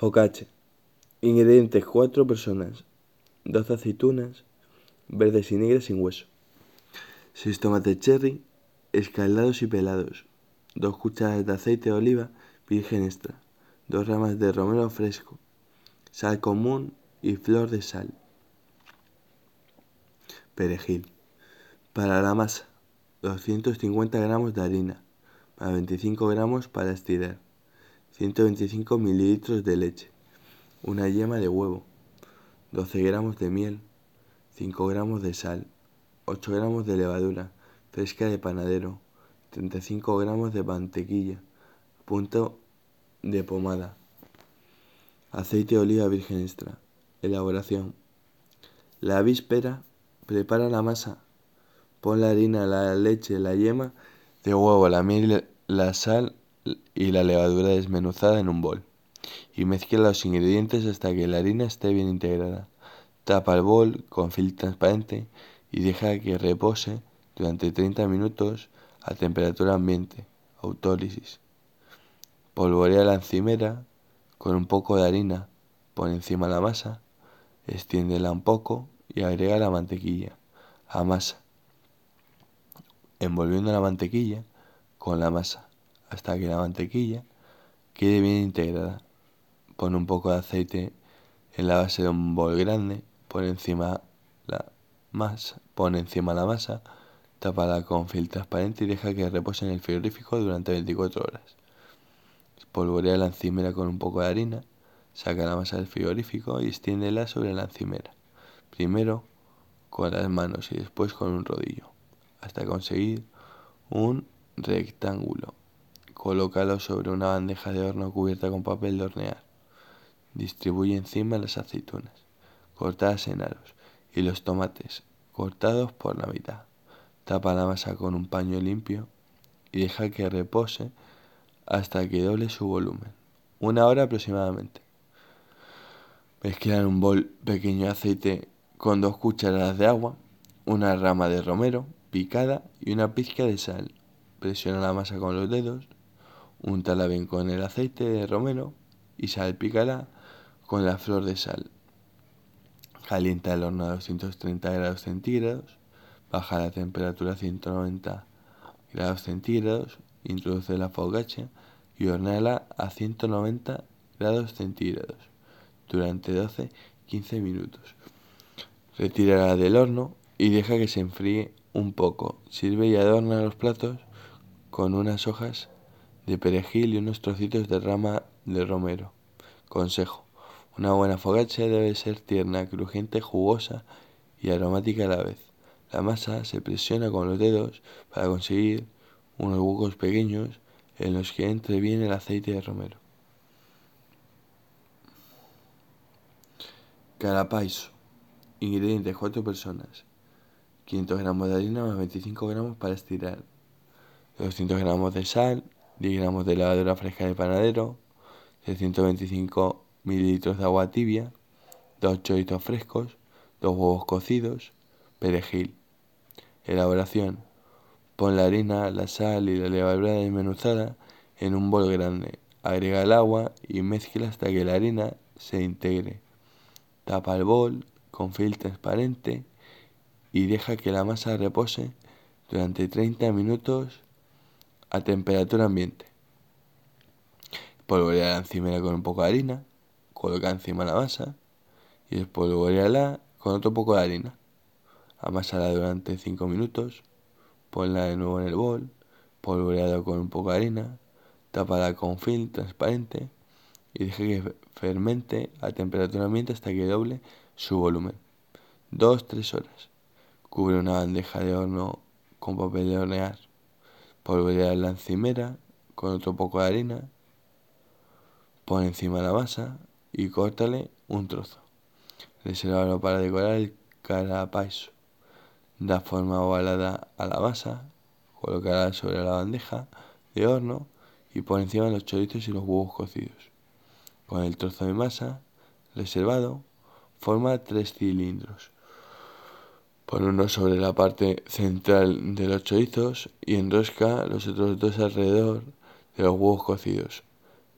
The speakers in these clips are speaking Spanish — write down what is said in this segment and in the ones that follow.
Focaccia. Ingredientes: 4 personas, 12 aceitunas, verdes y negras sin hueso, 6 tomates cherry, escaldados y pelados, 2 cucharadas de aceite de oliva virgen extra, 2 ramas de romero fresco, sal común y flor de sal. Perejil. Para la masa, 250 gramos de harina, a 25 gramos para estirar, 125 mililitros de leche, una yema de huevo, 12 gramos de miel, 5 gramos de sal, 8 gramos de levadura fresca de panadero, 35 gramos de mantequilla, punto de pomada, aceite de oliva virgen extra. Elaboración. La víspera, prepara la masa, pon la harina, la leche, la yema de huevo, la miel, la sal y la levadura desmenuzada en un bol y mezcla los ingredientes hasta que la harina esté bien integrada. Tapa el bol con film transparente y deja que repose durante 30 minutos a temperatura ambiente, autólisis. Polvorea la encimera con un poco de harina, pon encima la masa, extiéndela un poco y agrega la mantequilla. Amasa, envolviendo la mantequilla con la masa hasta que la mantequilla quede bien integrada. Pon un poco de aceite en la base de un bol grande, pon encima la masa, pon encima la masa, tápala con film transparente y deja que repose en el frigorífico durante 24 horas. Espolvorea la encimera con un poco de harina, saca la masa del frigorífico y extiéndela sobre la encimera. Primero con las manos y después con un rodillo, hasta conseguir un rectángulo. Colócalo sobre una bandeja de horno cubierta con papel de hornear. Distribuye encima las aceitunas, cortadas en aros, y los tomates, cortados por la mitad. Tapa la masa con un paño limpio y deja que repose hasta que doble su volumen, una hora aproximadamente. Mezcla en un bol pequeño aceite con dos cucharadas de agua, una rama de romero picada y una pizca de sal. Presiona la masa con los dedos, úntala bien con el aceite de romero y salpícala con la flor de sal. Calienta el horno a 230 grados centígrados, baja la temperatura a 190 grados centígrados, introduce la focaccia y horneala a 190 grados centígrados durante 12-15 minutos. Retírala del horno y deja que se enfríe un poco. Sirve y adorna los platos con unas hojas de perejil y unos trocitos de rama de romero. Consejo. Una buena focaccia debe ser tierna, crujiente, jugosa y aromática a la vez. La masa se presiona con los dedos para conseguir unos huecos pequeños en los que entre bien el aceite de romero. Carapaiso. Ingredientes: 4 personas. 500 gramos de harina más 25 gramos para estirar. 200 gramos de sal. 10 gramos de levadura fresca de panadero. 625 mililitros de agua tibia, dos choritos frescos, dos huevos cocidos, perejil. Elaboración. Pon la harina, la sal y la levadura desmenuzada en un bol grande. Agrega el agua y mezcla hasta que la harina se integre. Tapa el bol con film transparente y deja que la masa repose durante 30 minutos a temperatura ambiente. Polvorea la encimera con un poco de harina coloca encima la masa y espolvoreala con otro poco de harina. Amásala durante 5 minutos, ponla de nuevo en el bol, polvoreado con un poco de harina, tápala con film transparente y deje que fermente a temperatura ambiente hasta que doble su volumen. 2-3 horas. Cubre una bandeja de horno con papel de hornear. Polvorea la encimera con otro poco de harina. Pon encima la masa y córtale un trozo. Resérvalo para decorar el carapaiso. Da forma ovalada a la masa, colócala sobre la bandeja de horno y por encima los choritos y los huevos cocidos. Con el trozo de masa reservado, forma tres cilindros. Pon uno sobre la parte central de los chorizos y enrosca los otros dos alrededor de los huevos cocidos.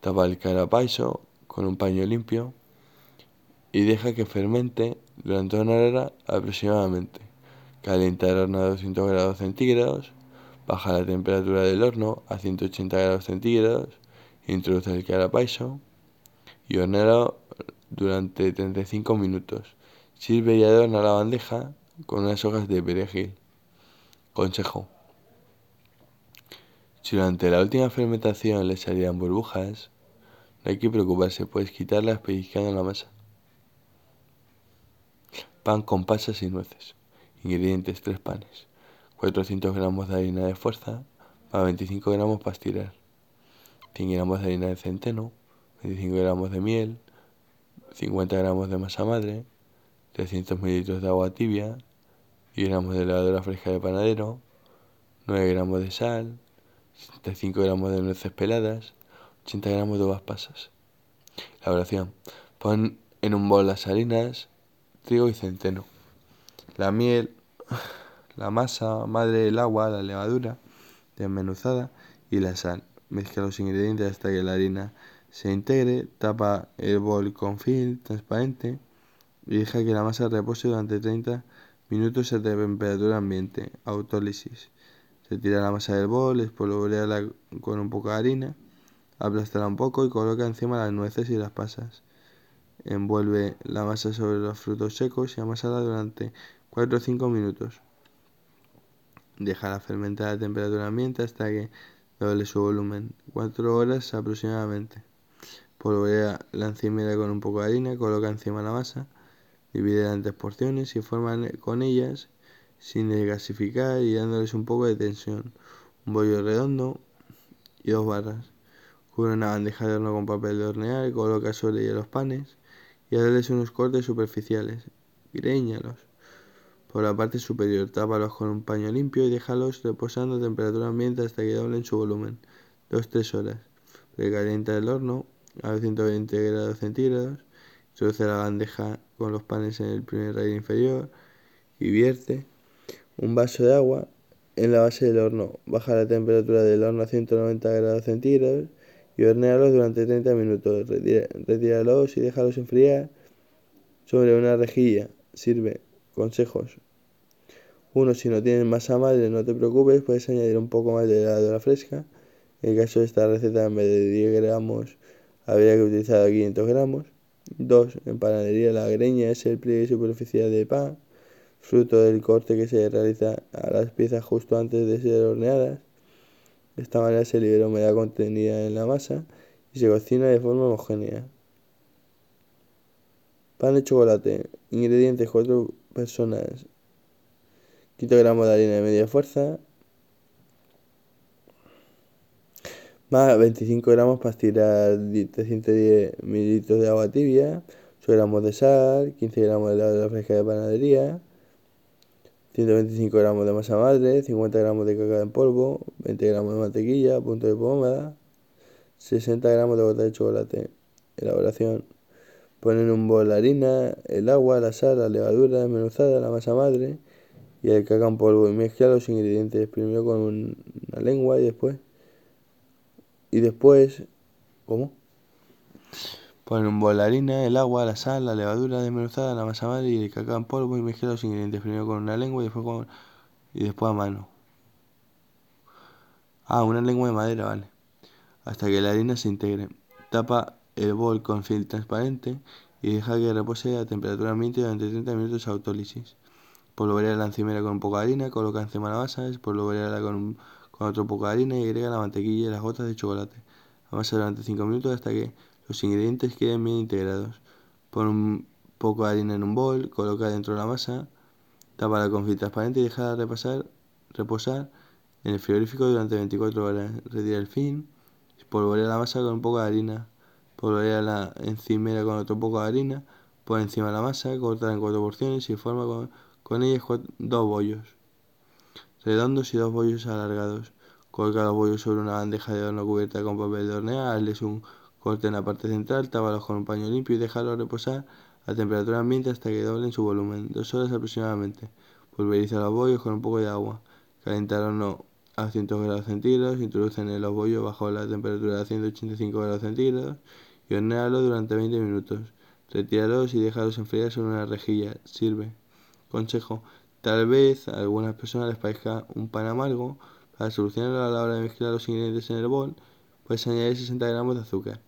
Tapa el carapaiso con un paño limpio y deja que fermente durante una hora aproximadamente. Calienta el horno a 200 grados centígrados, baja la temperatura del horno a 180 grados centígrados, introduce el carapaiso y hornea durante 35 minutos. Sirve y adorna la bandeja con unas hojas de perejil. Consejo. Si durante la última fermentación le salían burbujas, no hay que preocuparse, puedes quitarlas pellizcando la masa. Pan con pasas y nueces. Ingredientes: 3 panes. 400 gramos de harina de fuerza para 25 gramos para estirar. 100 gramos de harina de centeno. 25 gramos de miel. 50 gramos de masa madre. 300 mililitros de agua tibia. 10 gramos de levadura fresca de panadero. 9 gramos de sal. 65 gramos de nueces peladas. 80 gramos de uvas pasas. Elaboración. Pon en un bol las harinas, trigo y centeno. La miel, la masa madre, el agua, la levadura desmenuzada y la sal. Mezcla los ingredientes hasta que la harina se integre, tapa el bol con film transparente y deja que la masa repose durante 30 minutos a temperatura ambiente, autólisis. Retira la masa del bol, espolvoreala con un poco de harina, aplastarla un poco y coloca encima las nueces y las pasas. Envuelve la masa sobre los frutos secos y amasala durante 4 o 5 minutos. Déjala fermentar a temperatura ambiente hasta que doble su volumen, 4 horas aproximadamente. Polvorea la encimera con un poco de harina, coloca encima la masa, divide en tres porciones y forma con ellas sin desgasificar y dándoles un poco de tensión. Un bollo redondo y dos barras. Cubre una bandeja de horno con papel de hornear, coloca sobre ella los panes y hazles unos cortes superficiales. Greñalos. Por la parte superior, tápalos con un paño limpio y déjalos reposando a temperatura ambiente hasta que doblen su volumen. 2-3 horas. Precalienta el horno a 120 grados centígrados. Introduce la bandeja con los panes en el primer rayo inferior y vierte un vaso de agua en la base del horno. Baja la temperatura del horno a 190 grados centígrados y hornearlos durante 30 minutos. Retíralos y déjalos enfriar sobre una rejilla. Sirve. Consejos. Uno, si no tienes masa madre, no te preocupes, puedes añadir un poco más de levadura fresca. En caso de esta receta, en vez de 10 gramos, habría que utilizar 500 gramos. 2. En panadería, la greña es el pliegue superficial de pan, fruto del corte que se realiza a las piezas justo antes de ser horneadas. De esta manera se libera humedad contenida en la masa y se cocina de forma homogénea. Pan de chocolate. Ingredientes: 4 personas. 5 gramos de harina de media fuerza. Más 25 gramos para estirar 310 mililitros de agua tibia. 8 gramos de sal. 15 gramos de levadura fresca de panadería. 125 gramos de masa madre, 50 gramos de cacao en polvo, 20 gramos de mantequilla, punto de pomada, 60 gramos de gota de chocolate. Elaboración. Ponen un bol la harina, el agua, la sal, la levadura desmenuzada, la masa madre y el cacao en polvo y mezcla los ingredientes primero con una lengua y después y después ¿cómo? Ponen un bol de harina, el agua, la sal, la levadura desmenuzada, la masa madre y el cacao en polvo y mezcla los ingredientes primero con una lengua y después con y después a mano. Ah, una lengua de madera, vale. Hasta que la harina se integre. Tapa el bol con film transparente y deja que repose a temperatura ambiente durante 30 minutos a autólisis. Polvorea la encimera con un poco de harina, coloca encima la masa, polvoreala con, con otro poco de harina y agrega la mantequilla y las gotas de chocolate. Amasa durante 5 minutos hasta que los ingredientes queden bien integrados. Pon un poco de harina en un bol, coloca dentro de la masa, tapa con film transparente y deja repasar, reposar en el frigorífico durante 24 horas. Retira el film, polvorea la masa con un poco de harina, polvorea la encimera con otro poco de harina, pon encima la masa, corta en cuatro porciones y forma con, con ellas dos bollos redondos y dos bollos alargados. Coloca los bollos sobre una bandeja de horno cubierta con papel de hornear, hazles un Corte en la parte central, tábalos con un paño limpio y déjalo reposar a temperatura ambiente hasta que doblen su volumen, dos horas aproximadamente. Pulveriza los bollos con un poco de agua. Calienta el a 100 grados centígrados, introducen los bollos bajo la temperatura de 185 grados centígrados y hornearlo durante 20 minutos. Retíralos y déjalos enfriar sobre una rejilla. Sirve. Consejo. Tal vez a algunas personas les parezca un pan amargo. Para solucionarlo a la hora de mezclar los ingredientes en el bol, puedes añadir 60 gramos de azúcar.